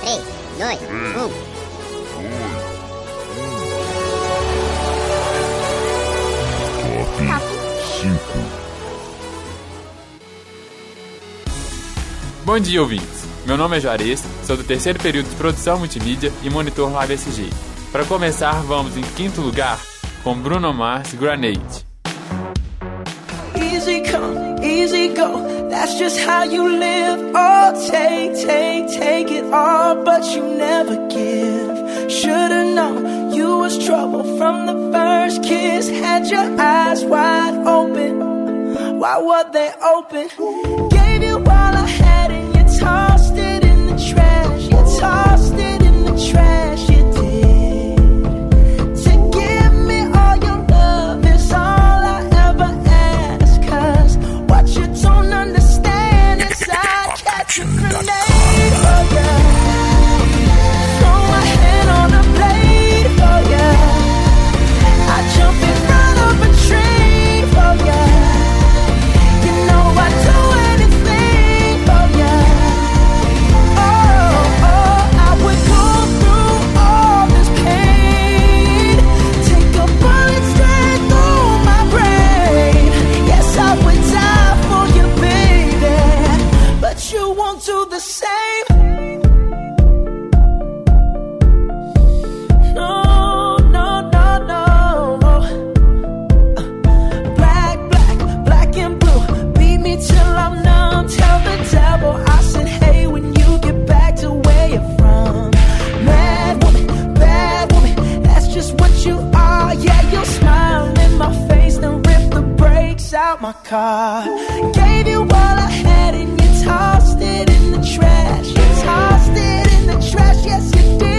3, 2, 1. 1. Top 5 Bom dia, ouvintes. Meu nome é Juarez, sou do terceiro período de produção multimídia e monitor no ABSG. Para começar, vamos em quinto lugar com Bruno Mars Granate. That's just how you live. Oh, take, take, take it all, but you never give. Should've known you was trouble from the first kiss. Had your eyes wide open. Why were they open? Gave you all I my car. Gave you all I had and you tossed it in the trash. You tossed it in the trash, yes you did.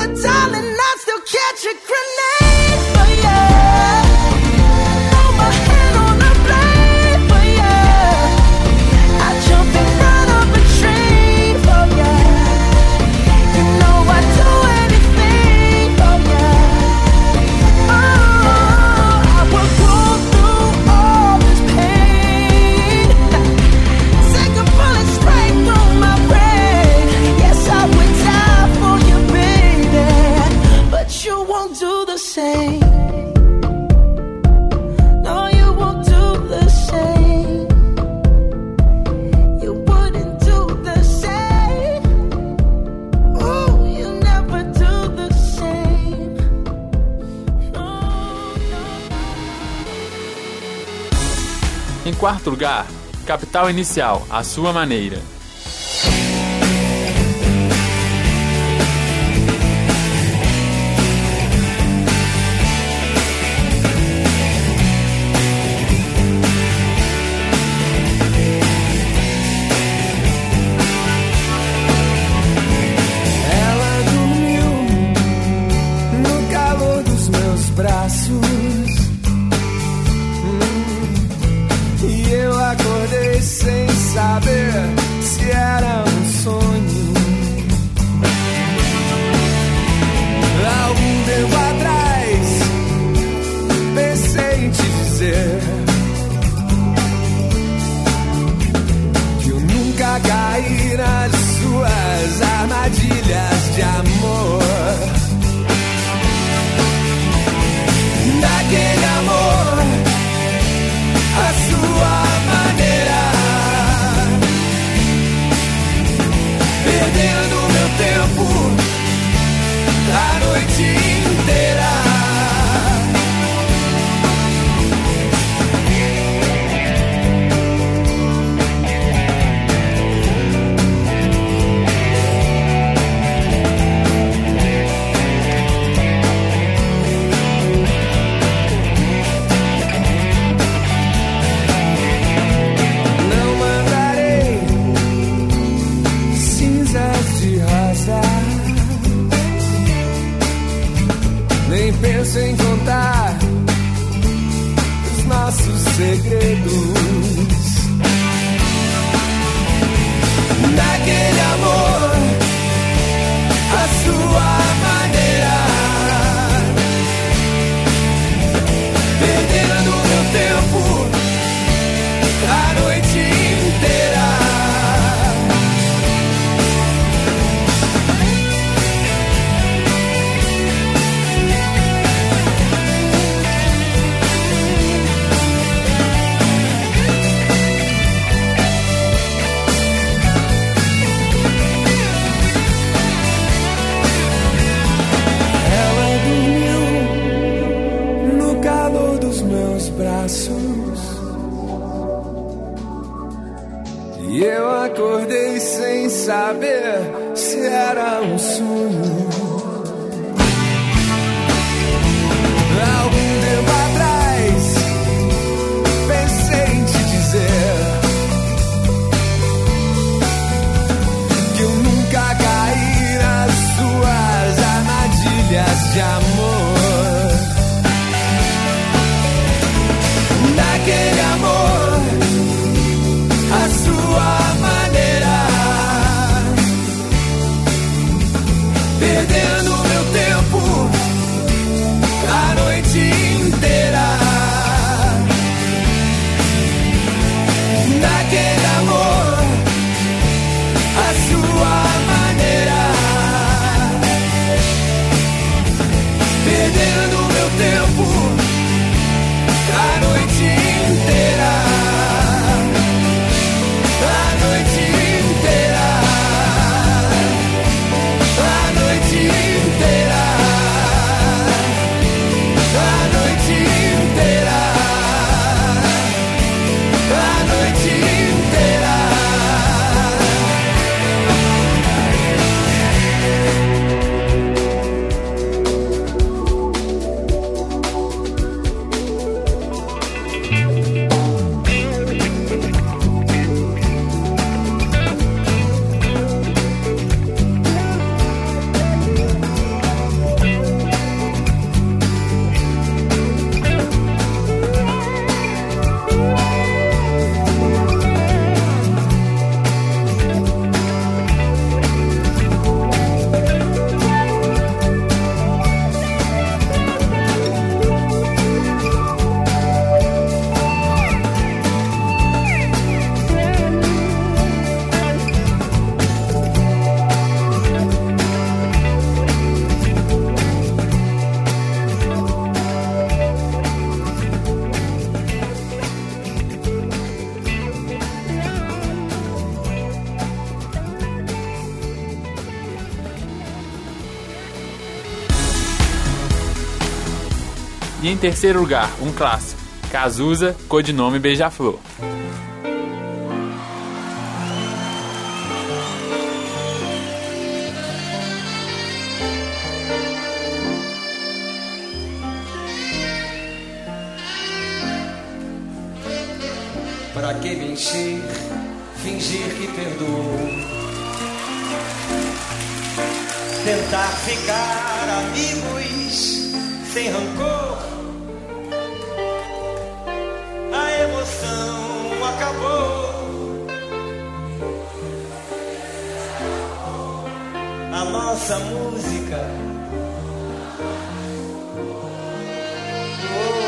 But darling, I still catch a grenade. quarto lugar, Capital Inicial, A Sua Maneira. Ela dormiu no calor dos meus braços. sem saber se era nem penso em contar os nossos segredos. E em terceiro lugar, um clássico, Cazuza, codinome Beija-Flor. Pra que mentir, fingir que perdoo? Tentar ficar amigos sem rancor. A emoção acabou. A nossa música. Oh,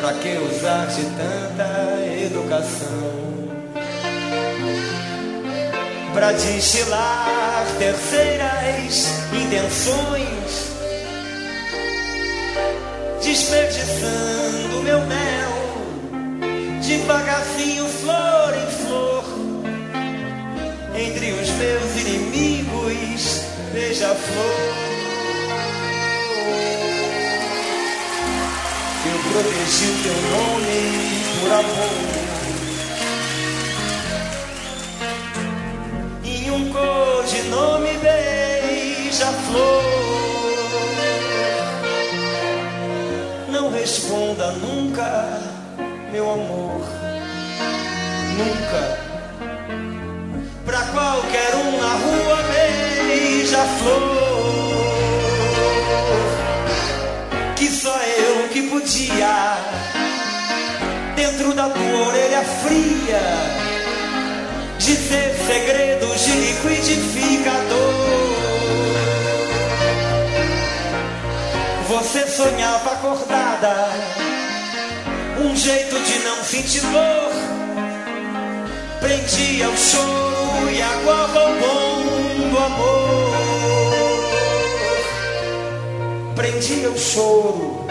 Pra que usar de tanta educação? Pra destilar terceiras intenções, desperdiçando meu mel, devagarzinho, flor em flor, entre os meus inimigos, beija-flor. Eu protegi o teu nome por amor. Em um codinome beija-flor. nunca. Pra qualquer um na rua beija-flor. Que só eu que podia, dentro da tua orelha fria, dizer segredos de liquidificador. Você sonhava acordada, um jeito de não sentir dor Prendi ao choro e aguava o bom do amor. Prendi ao choro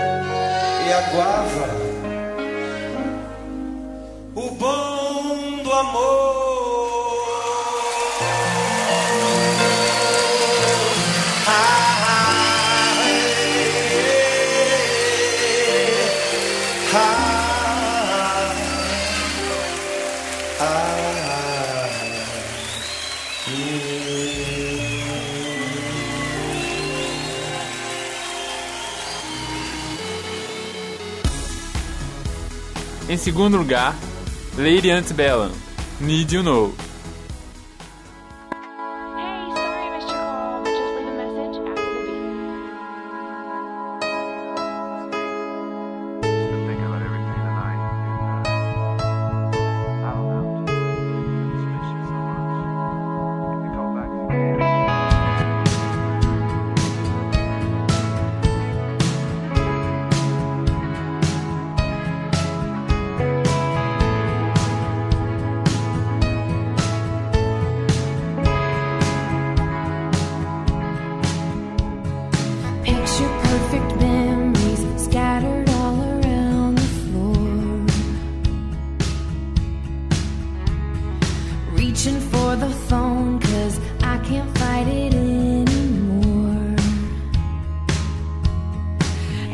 e aguava o bom. Em segundo lugar, Lady Antebellum, Need You Know.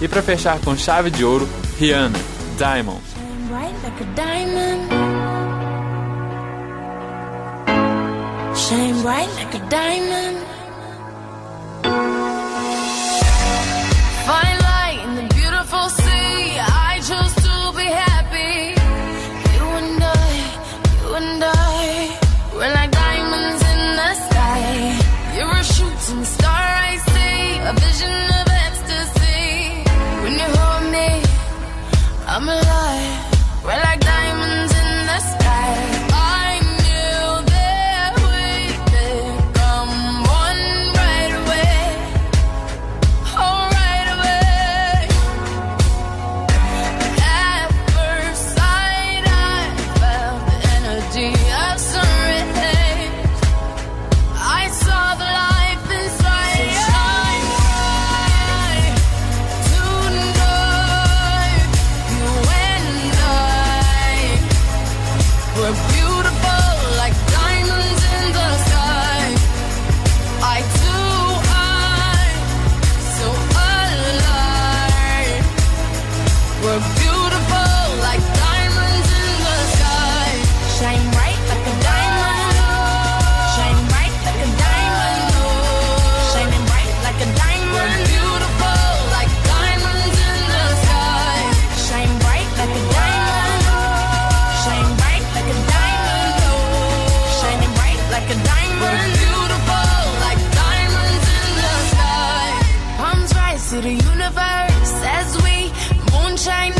E para fechar com chave de ouro, Rihanna, Diamond. Shine bright like a diamond. In the beautiful sea. I chose to be happy. You and I, you and I, we're like diamonds in the sky. You're shooting. rise to the universe as we moonshine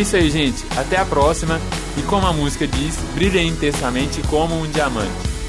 isso aí, gente. Até a próxima. E como a música diz, brilha intensamente como um diamante.